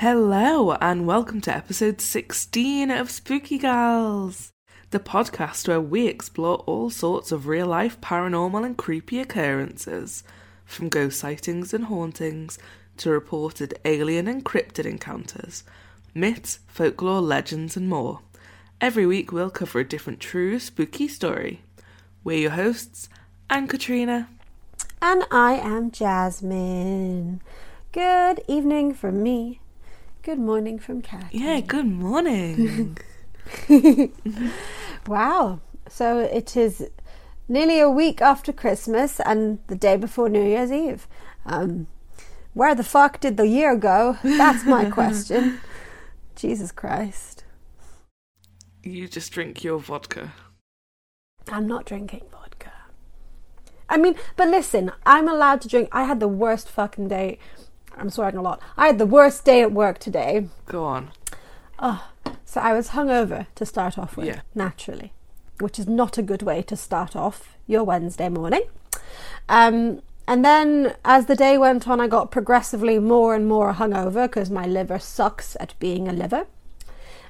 Hello, and welcome to episode 16 of Spooky Gals, the podcast where we explore all sorts of real life paranormal and creepy occurrences, from ghost sightings and hauntings to reported alien and cryptid encounters, myths, folklore, legends, and more. Every week we'll cover a different true spooky story. We're your hosts. I'm Katrina. And I am Jasmine. Good evening from me. Good morning from Kat. Yeah, good morning. Wow. So it is nearly a week after Christmas and the day before New Year's Eve. Um, where the fuck did the year go? That's my question. Jesus Christ. you just drink your vodka. I'm not drinking vodka. I mean, but listen, I'm allowed to drink. I had the worst fucking day. I'm swearing a lot. I had the worst day at work today. Go on. So I was hungover to start off with, Yeah. naturally, which is not a good way to start off your Wednesday morning. Um, and then as the day went on, I got progressively more and more hungover because my liver sucks at being a liver.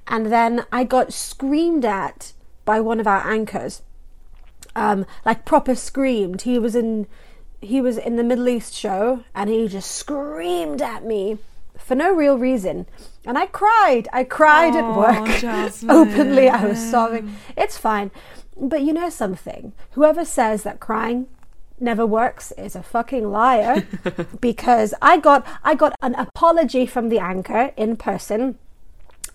And then I got screamed at by one of our anchors, um, like proper screamed. He was in, he was in the Middle East show, and he just screamed at me for no real reason. And I cried. I cried at work Jasmine. openly. I was sobbing. It's fine. But you know something? Whoever says that crying never works is a fucking liar because I got I got an apology from the anchor in person.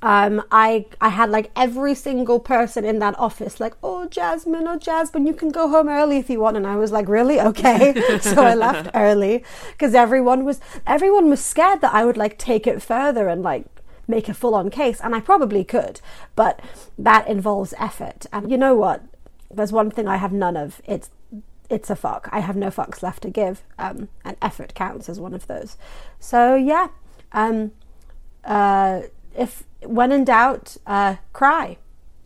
Um, I I had like every single person in that office like, oh Jasmine, oh Jasmine, you can go home early if you want, and I was like, really, okay. so I left early because everyone was everyone was scared that I would like take it further and like make a full on case, and I probably could, but that involves effort. And you know what? There's one thing I have none of. It's it's a fuck. I have no fucks left to give, um, and effort counts as one of those. So yeah, um, uh, if when in doubt, uh, cry.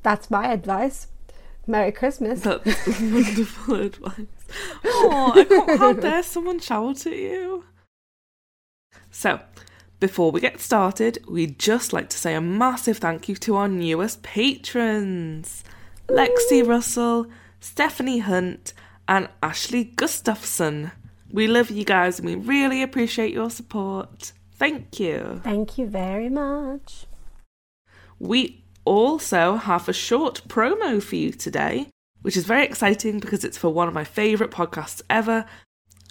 That's my advice. Merry Christmas. That's wonderful advice. Oh, I can't, how dare someone shout at you? So, before we get started, we'd just like to say a massive thank you to our newest patrons Lexi Russell, Stephanie Hunt, and Ashley Gustafson. We love you guys and we really appreciate your support. Thank you. Thank you very much. We also have a short promo for you today, which is very exciting because it's for one of my favourite podcasts ever.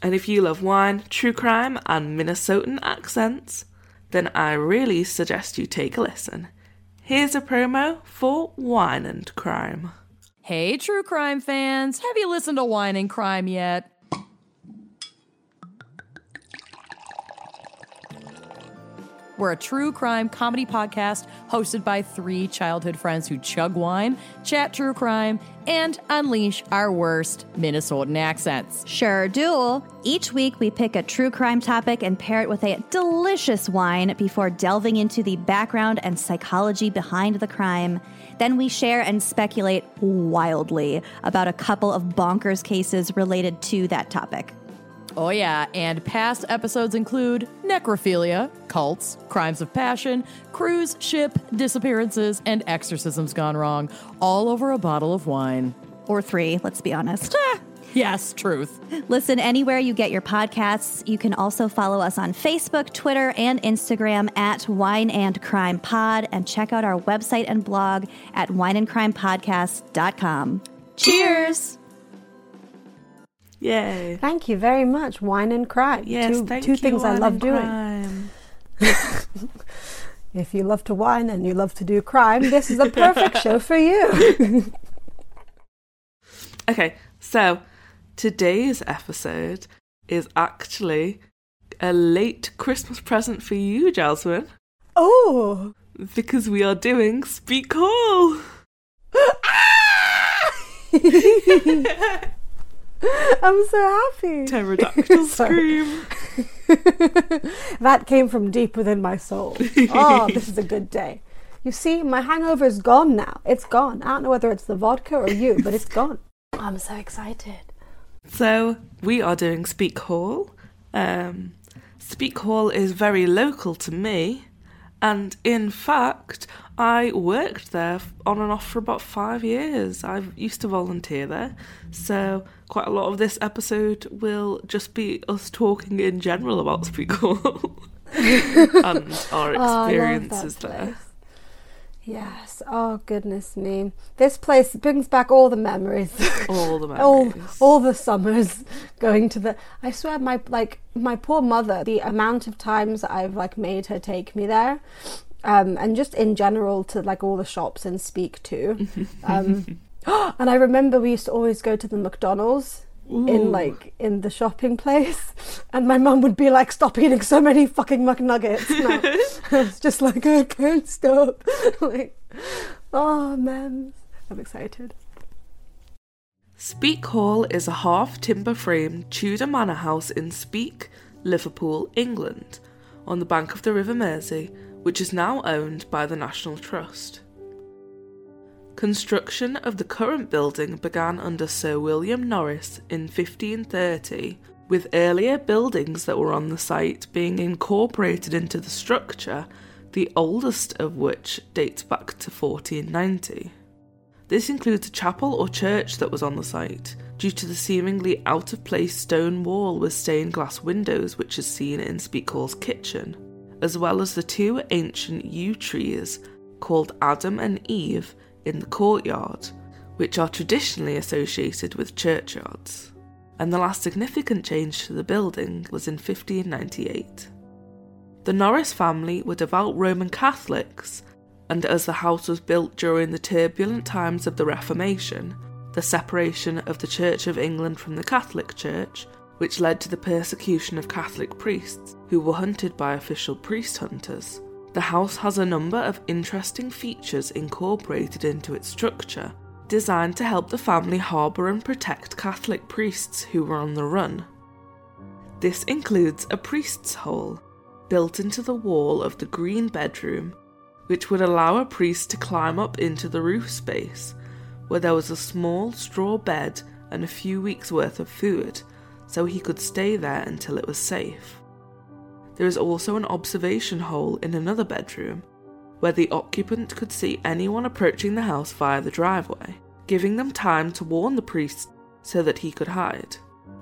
And if you love wine, true crime, and Minnesotan accents, then I really suggest you take a listen. Here's a promo for Wine and Crime. Hey, true crime fans, have you listened to Wine and Crime yet? We're a true crime comedy podcast hosted by three childhood friends who chug wine, chat true crime, and unleash our worst Minnesotan accents. Sure do. Each week, we pick a true crime topic and pair it with a delicious wine before delving into the background and psychology behind the crime. Then we share and speculate wildly about a couple of bonkers cases related to that topic. Oh, yeah, and past episodes include necrophilia, cults, crimes of passion, cruise ship disappearances, and exorcisms gone wrong, all over a bottle of wine. Or three, let's be honest. Yes, truth. Listen anywhere you get your podcasts. You can also follow us on Facebook, Twitter, and Instagram at Wine and Crime Pod, and check out our website and blog at wineandcrimepodcast.com. Cheers! Yay. Thank you very much. Wine and crime. Yes, two, two things I love doing. If you love to wine and you love to do crime, this is the perfect show for you. Okay, so today's episode is actually a late Christmas present for you, Jasmine, oh. because we are doing Speke Hall. I'm so happy. Pterodactyl scream. that came from deep within my soul. Oh, this is a good day. You see, my hangover is gone now. It's gone. I don't know whether it's the vodka or you, but it's gone. I'm so excited. So we are doing Speke Hall. Um, Speke Hall is very local to me, And in fact, I worked there on and off for about five years. I used to volunteer there. So, quite a lot of this episode will just be us talking in general about Hall and our experiences oh, there. Yes. Oh goodness me. This place brings back all the memories. All the all, memories. all the summers going to the I swear my like my poor mother, the amount of times I've like made her take me there. Um, and just in general to like all the shops and speak to. Um, and I remember we used to always go to the McDonald's Ooh. in like in the shopping place and my mum would be like stop eating so many fucking McNuggets no. it's just like I can't stop like oh man I'm excited Speke Hall is a half timber framed Tudor manor house in Speke, Liverpool, England, on the bank of the River Mersey, which is now owned by the National Trust. Construction of the current building began under Sir William Norris in 1530, with earlier buildings that were on the site being incorporated into the structure, the oldest of which dates back to 1490. This includes a chapel or church that was on the site, due to the seemingly out of place stone wall with stained glass windows which is seen in Speke Hall's kitchen, as well as the two ancient yew trees called Adam and Eve in the courtyard, which are traditionally associated with churchyards. And the last significant change to the building was in 1598. The Norris family were devout Roman Catholics, and as the house was built during the turbulent times of the Reformation, the separation of the Church of England from the Catholic Church, which led to the persecution of Catholic priests who were hunted by official priest hunters, the house has a number of interesting features incorporated into its structure, designed to help the family harbour and protect Catholic priests who were on the run. This includes a priest's hole, built into the wall of the green bedroom, which would allow a priest to climb up into the roof space, where there was a small straw bed and a few weeks' worth of food, so he could stay there until it was safe. There is also an observation hole in another bedroom, where the occupant could see anyone approaching the house via the driveway, giving them time to warn the priest so that he could hide,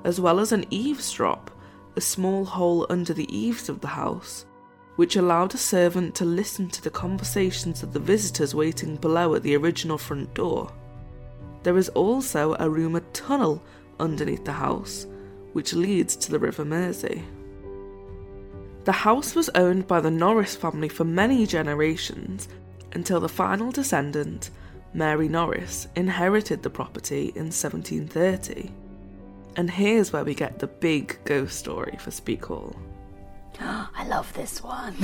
as well as an eavesdrop, a small hole under the eaves of the house, which allowed a servant to listen to the conversations of the visitors waiting below at the original front door. There is also a rumoured tunnel underneath the house, which leads to the River Mersey. The house was owned by the Norris family for many generations until the final descendant, Mary Norris, inherited the property in 1730. And here's where we get the big ghost story for Speke Hall. I love this one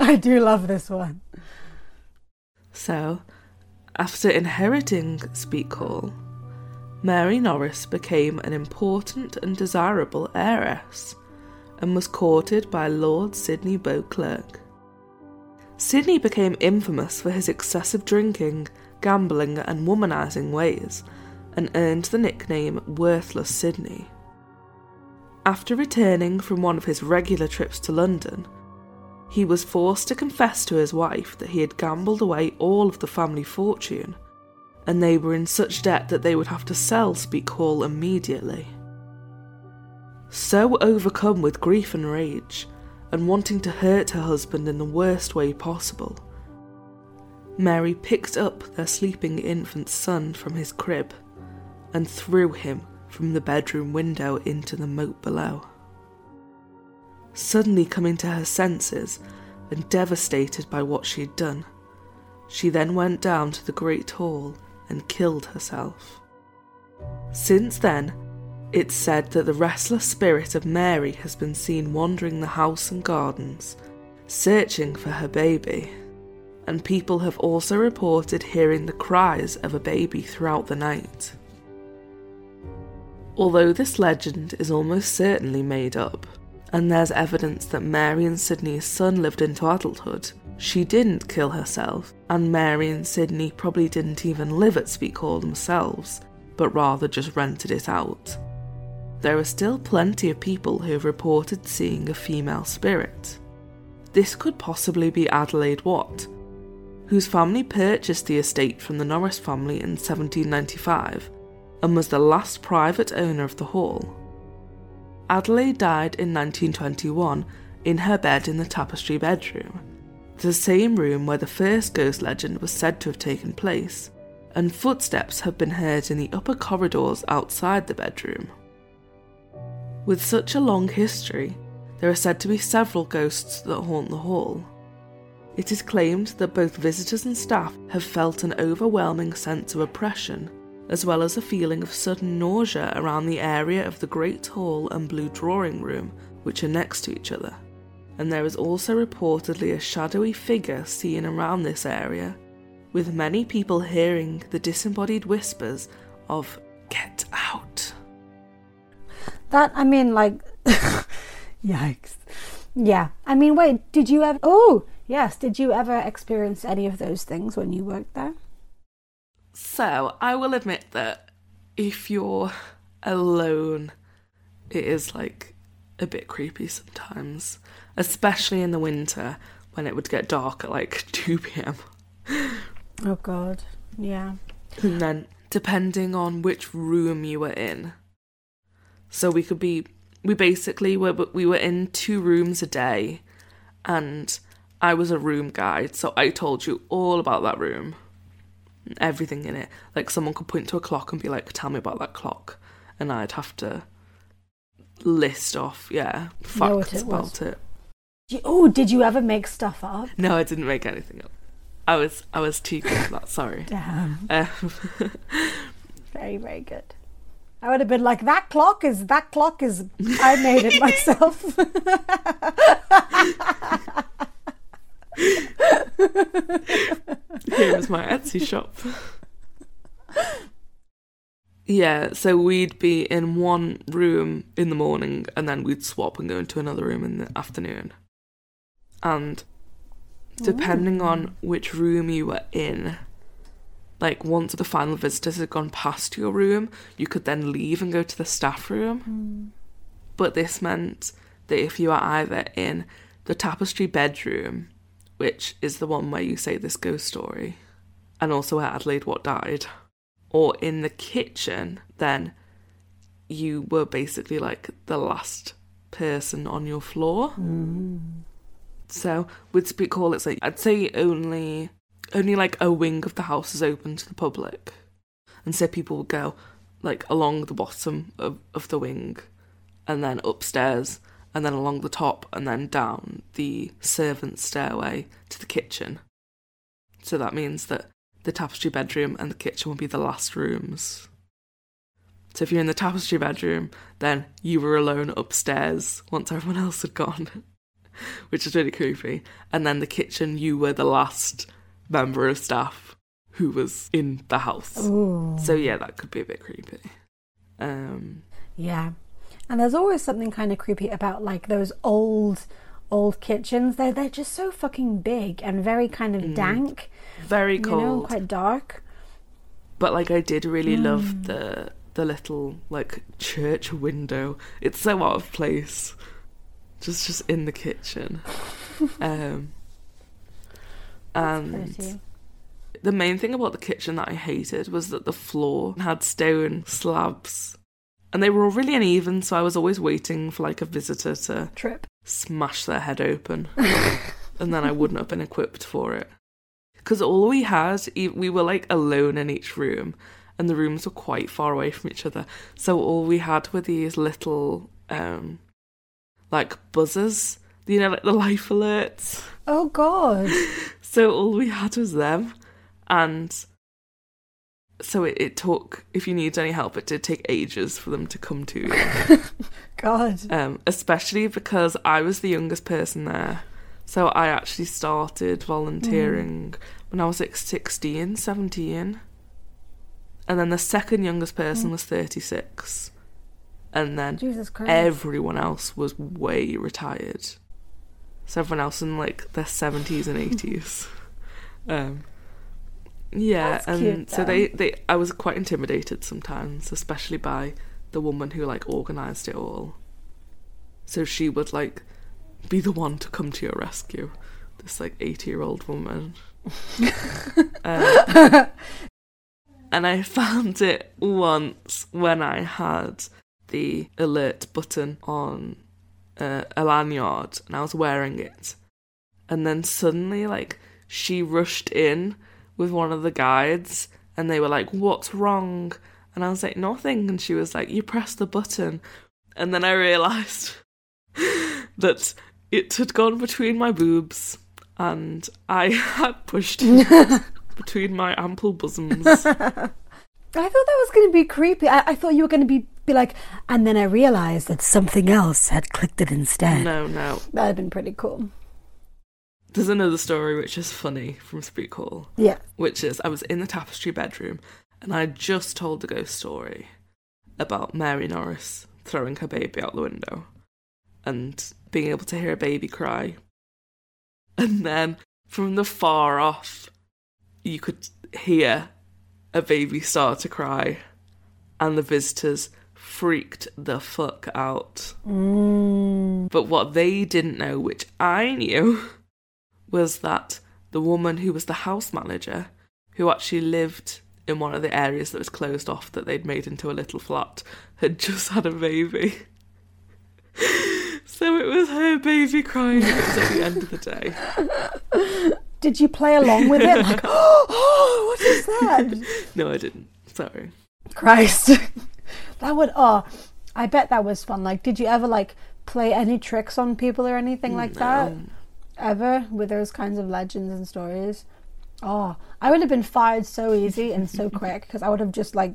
I do love this one So, after inheriting Speke Hall, Mary Norris became an important and desirable heiress and was courted by Lord Sidney Beauclerk. Sidney became infamous for his excessive drinking, gambling, and womanizing ways, and earned the nickname Worthless Sidney. After returning from one of his regular trips to London, he was forced to confess to his wife that he had gambled away all of the family fortune, and they were in such debt that they would have to sell Speke Hall immediately. So overcome with grief and rage, and wanting to hurt her husband in the worst way possible, Mary picked up their sleeping infant son from his crib and threw him from the bedroom window into the moat below. Suddenly coming to her senses and devastated by what she had done, she then went down to the great hall and killed herself. Since then, it's said that the restless spirit of Mary has been seen wandering the house and gardens, searching for her baby, and people have also reported hearing the cries of a baby throughout the night. Although this legend is almost certainly made up, and there's evidence that Mary and Sidney's son lived into adulthood, she didn't kill herself, and Mary and Sidney probably didn't even live at Speke Hall themselves, but rather just rented it out. There are still plenty of people who have reported seeing a female spirit. this could possibly be Adelaide Watt, whose family purchased the estate from the Norris family in 1795 and was the last private owner of the hall. Adelaide died in 1921 in her bed in the tapestry bedroom, the same room where the first ghost legend was said to have taken place, and footsteps have been heard in the upper corridors outside the bedroom. With such a long history, there are said to be several ghosts that haunt the hall. It is claimed that both visitors and staff have felt an overwhelming sense of oppression, as well as a feeling of sudden nausea around the area of the Great Hall and Blue Drawing Room, which are next to each other. And there is also reportedly a shadowy figure seen around this area, with many people hearing the disembodied whispers of, Get out. That, I mean, like, yikes. Yeah. I mean, wait, did you ever, oh, yes, did you ever experience any of those things when you worked there? So, I will admit that if you're alone, it is like a bit creepy sometimes, especially in the winter when it would get dark at like 2 pm. Oh, God. Yeah. And then, depending on which room you were in, so we could be, we basically were, we were in two rooms a day, and I was a room guide, so I told you all about that room, everything in it. Like someone could point to a clock and be like, "Tell me about that clock," and I'd have to list off, yeah, facts it was. it. Oh, did you ever make stuff up? No, I didn't make anything up. I was, I was too good for that. Sorry. Damn. Um, Very, very good. I would have been like, that clock is, that clock is, I made it myself. Here is my Etsy shop. Yeah, so we'd be in one room in the morning and then we'd swap and go into another room in the afternoon. And depending on which room you were in, like once the final visitors had gone past your room, you could then leave and go to the staff room. Hmm. But this meant that if you are either in the tapestry bedroom, which is the one where you say this ghost story, and also where Adelaide Watt died, or in the kitchen, then you were basically like the last person on your floor. Hmm. So with Speke Hall, it's like I'd say only only like a wing of the house is open to the public, and so people would go like along the bottom of, of the wing, and then upstairs, and then along the top, and then down the servants' stairway to the kitchen. So that means that the tapestry bedroom and the kitchen will be the last rooms. So if you're in the tapestry bedroom, then you were alone upstairs once everyone else had gone, which is really creepy. And then the kitchen, you were the last member of staff who was in the house. Ooh. So yeah, that could be a bit creepy. Um, Yeah. And there's always something kind of creepy about like those old old kitchens. They're they're just so fucking big and very kind of dank. very You know, Mm. quite dark. but like I did really love the the little like church window. It's so out of place. Just just in the kitchen. um and the main thing about the kitchen that I hated was that the floor had stone slabs. And they were all really uneven, so I was always waiting for like a visitor to Trip. smash their head open. and then I wouldn't have been equipped for it. Because all we had, we were like alone in each room, and the rooms were quite far away from each other. So all we had were these little, um, like buzzers, you know, like the life alerts. Oh god. So all we had was them, and so it, it took. If you needed any help, it did take ages for them to come to you. God. um, especially because I was the youngest person there. So I actually started volunteering when I was like 16, 17. And then the second youngest person was 36. And then Jesus Christ. everyone else was way retired. So everyone else in like their 70s and 80s. um, yeah, That's and cute, so they, they I was quite intimidated sometimes, especially by the woman who like organized it all. So she would like be the one to come to your rescue. This like eighty-year-old woman. Uh, and I found it once when I had the alert button on uh, a lanyard and I was wearing it. And then suddenly, like, she rushed in with one of the guides and they were like, What's wrong? And I was like, Nothing. And she was like, You pressed the button. And then I realised that it had gone between my boobs and I had pushed it between my ample bosoms. I thought that was going to be creepy. I, I thought you were going to be, be like, and then I realised that something else had clicked it instead. no, no. That'd have been pretty cool. There's another story which is funny from Speke Hall. Yeah. which is I was in the tapestry bedroom and I just told the ghost story about Mary Norris throwing her baby out the window and being able to hear a baby cry. And then from the far off, you could hear a baby start to cry, and the visitors freaked the fuck out. Mm. But what they didn't know, which I knew, was that the woman who was the house manager, who actually lived in one of the areas that was closed off that they'd made into a little flat, had just had a baby. so it was her baby crying. At the end of the day. Did you play along with it? Like, oh, what is that? No, I didn't. Sorry. Christ. That would, oh, I bet that was fun. Like, did you ever, like, play any tricks on people or anything like that? Ever? With those kinds of legends and stories? Oh, I would have been fired so easy and so quick because I would have just, like,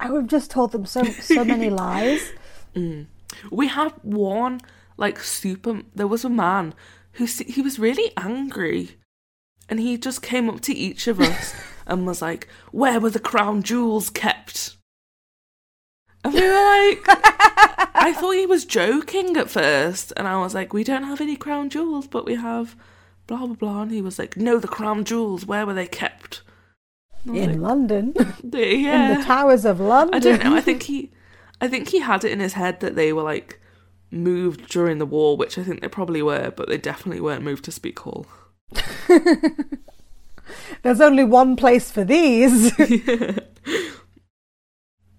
I would have just told them so so many lies. Mm. We had one like super. There was a man who he was really angry, and he just came up to each of us and was like, "Where were the crown jewels kept?" And we were like, I thought he was joking at first, and I was like, "We don't have any crown jewels, but we have blah blah blah." And he was like, "No, the crown jewels. Where were they kept?" And I was In London. yeah. In the towers of London. I don't know. I think he, I think he had it in his head that they were like moved during the war, which I think they probably were, but they definitely weren't moved to Speke Hall. There's only one place for these.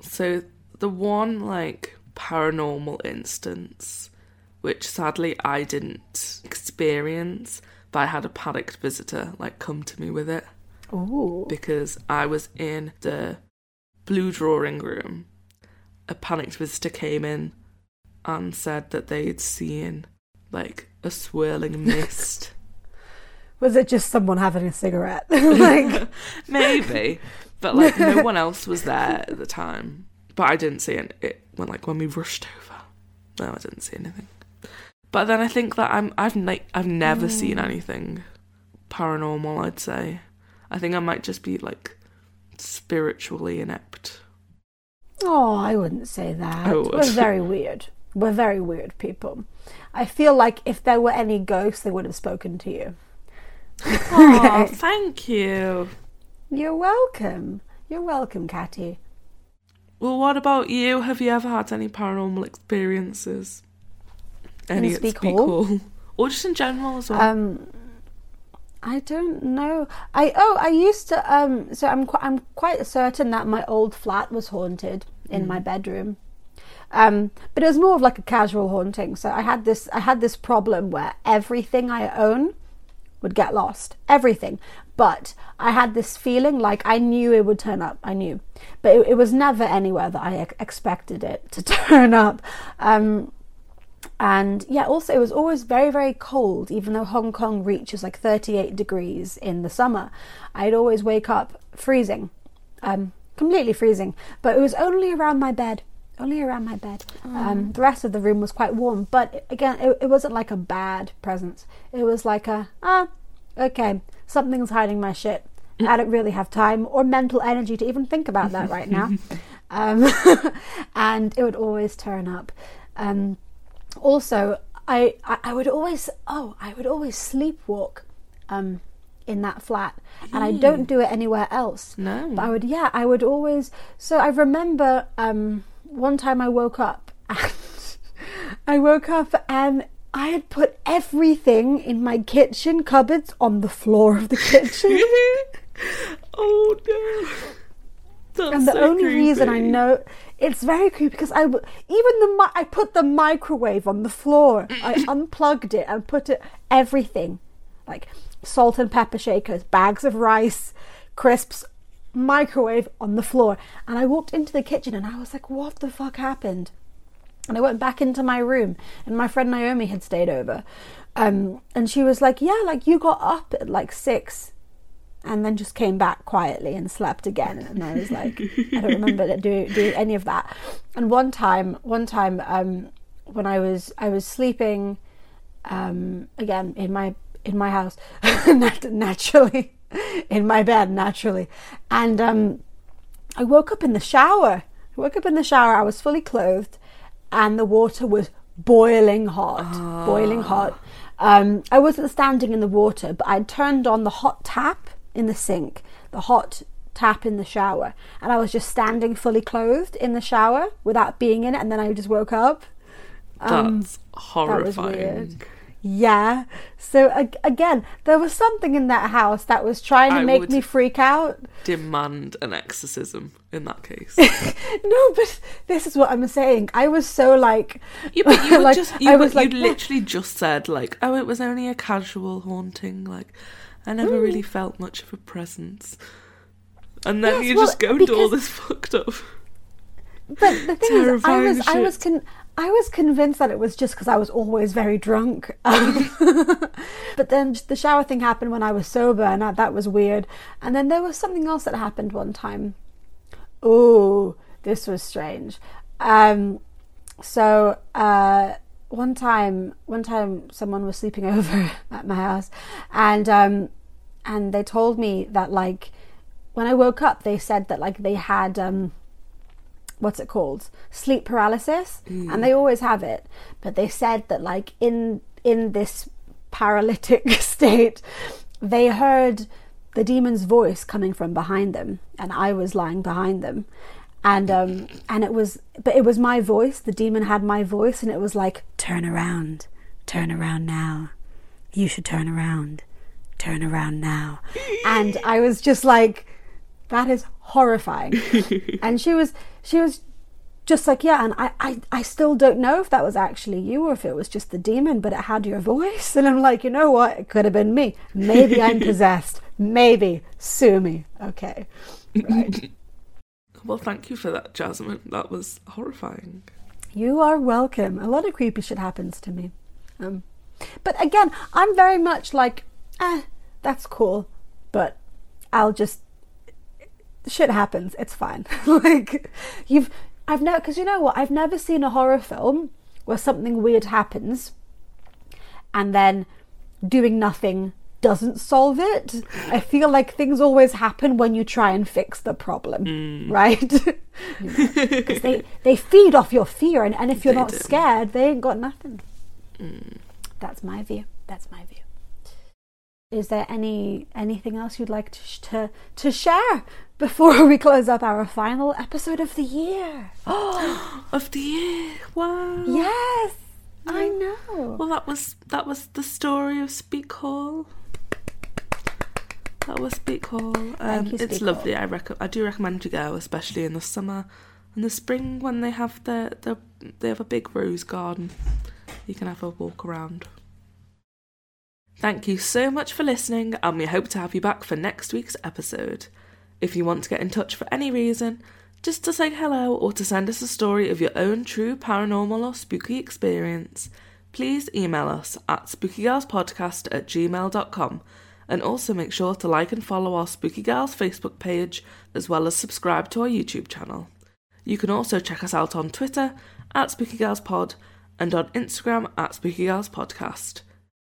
So the one like paranormal instance, which sadly I didn't experience, but I had a panicked visitor like come to me with it Ooh. because I was in the blue drawing room. A panicked visitor came in and said that they'd seen like a swirling mist. Was it just someone having a cigarette? like, Maybe, but like no one else was there at the time. But I didn't see it. It when like when we rushed over. No, I didn't see anything. But then I think that I'm I've ne- I've never mm. seen anything paranormal. I'd say. I think I might just be like spiritually inept. oh, I wouldn't say that. Would. We're very weird. We're very weird people. I feel like if there were any ghosts, they would have spoken to you. Oh, thank you. You're welcome. You're welcome, Catty. Well, what about you? Have you ever had any paranormal experiences? Any at Speke Hall? or just in general as well? Um, I don't know. I oh, I used to. Um, so I'm qu- I'm quite certain that my old flat was haunted in my bedroom. Um, but it was more of like a casual haunting. So I had this I had this problem where everything I own would get lost. Everything. But I had this feeling like I knew it would turn up. I knew. But it, it was never anywhere that I ex- expected it to turn up. Um, and yeah, also it was always very, very cold, even though Hong Kong reaches like 38 degrees in the summer. I'd always wake up freezing, um, completely freezing. But it was only around my bed, only around my bed. Um, the rest of the room was quite warm, but again, it, it wasn't like a bad presence. It was like a, ah, okay, something's hiding my shit. I don't really have time or mental energy to even think about that right now. Um, and it would always turn up. Um, also, I, I I would always oh I would always sleepwalk um, in that flat, and I don't do it anywhere else. No. but I would yeah I would always. So I remember um, one time I woke up and I woke up and I had put everything in my kitchen cupboards on the floor of the kitchen. oh no. That's and the so only reason I know it's very creepy because I even the mi- I put the microwave on the floor. I unplugged it and put it everything, like salt and pepper shakers, bags of rice, crisps, microwave on the floor. And I walked into the kitchen and I was like, "What the fuck happened?" And I went back into my room, and my friend Naomi had stayed over, um, and she was like, "Yeah, like you got up at like six and then just came back quietly and slept again. And I was like, I don't remember doing do any of that. And one time, one time, um, when I was I was sleeping, um, again in my in my house, naturally, in my bed naturally, and um, I woke up in the shower. I woke up in the shower. I was fully clothed, and the water was boiling hot, boiling hot. Um, I wasn't standing in the water, but I'd turned on the hot tap in the sink, the hot tap in the shower, and I was just standing fully clothed in the shower without being in it. And then I just woke up. Um, That's horrifying. weird. Yeah. So ag- again, there was something in that house that was trying to I make me freak out. Demand an exorcism in that case. No, but this is what I'm saying. I was so like, Yeah, but you like, just you I was like, you literally just said like, oh, it was only a casual haunting. Like, I never really mm. felt much of a presence. And then Yes, you well, just go into all this fucked up. But the thing is, I was, I was, con- I was convinced that it was just because I was always very drunk. Um, but then the shower thing happened when I was sober, and that, that was weird. And then there was something else that happened one time. Oh, this was strange. Um, so uh, one time, one time, someone was sleeping over at my house, and um, and they told me that like when I woke up, they said that like they had um, what's it called? Sleep paralysis and they always have it. But they said that like in in this paralytic state they heard the demon's voice coming from behind them and i was lying behind them. And um and it was but it was my voice. The demon had my voice and it was like turn around. Turn around now. You should turn around. Turn around now. And i was just like that is horrifying. And she was she was just like yeah and I, I i still don't know if that was actually you or if it was just the demon but it had your voice. And i'm like you know what? It could have been me. Maybe i'm possessed. Maybe. Sue me. Okay. Right. Well, thank you for that, Jasmine. That was horrifying. you are welcome. A lot of creepy shit happens to me. Um but again i'm very much like eh that's cool but i'll just shit happens. It's fine. like you've, I've never because you know what? I've never seen a horror film where something weird happens, and then doing nothing doesn't solve it. I feel like things always happen when you try and fix the problem, mm. right? Because they they feed off your fear, and, and if you're They not do. scared, they ain't got nothing. Mm. That's my view. That's my view. Is there any anything else you'd like to sh- to, to share before we close up our final episode of the year? Oh Of the year. Wow. yes, I know. Well, that was that was the story of Speke Hall. That was Speke Hall. Um, you, it's Speak lovely. I rec- I do recommend you go, especially in the summer and the spring when they have the, the they have a big rose garden. You can have a walk around. Thank you so much for listening, and we hope to have you back for next week's episode. If you want to get in touch for any reason, just to say hello or to send us a story of your own true paranormal or spooky experience, please email us at spookygirlspodcast at gmail.com and also make sure to like and follow our Spooky Girls Facebook page as well as subscribe to our YouTube channel. You can also check us out on Twitter at SpookyGirlsPod and on Instagram at SpookyGirlsPodcast.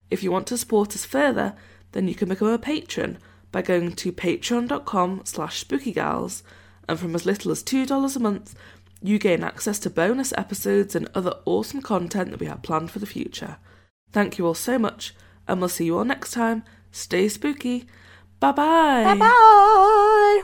If you want to support us further, then you can become a patron by going to patreon.com slash spookygals and from as little as $2 a month, you gain access to bonus episodes and other awesome content that we have planned for the future. Thank you all so much, and we'll see you all next time. Stay spooky. Bye bye. Bye bye.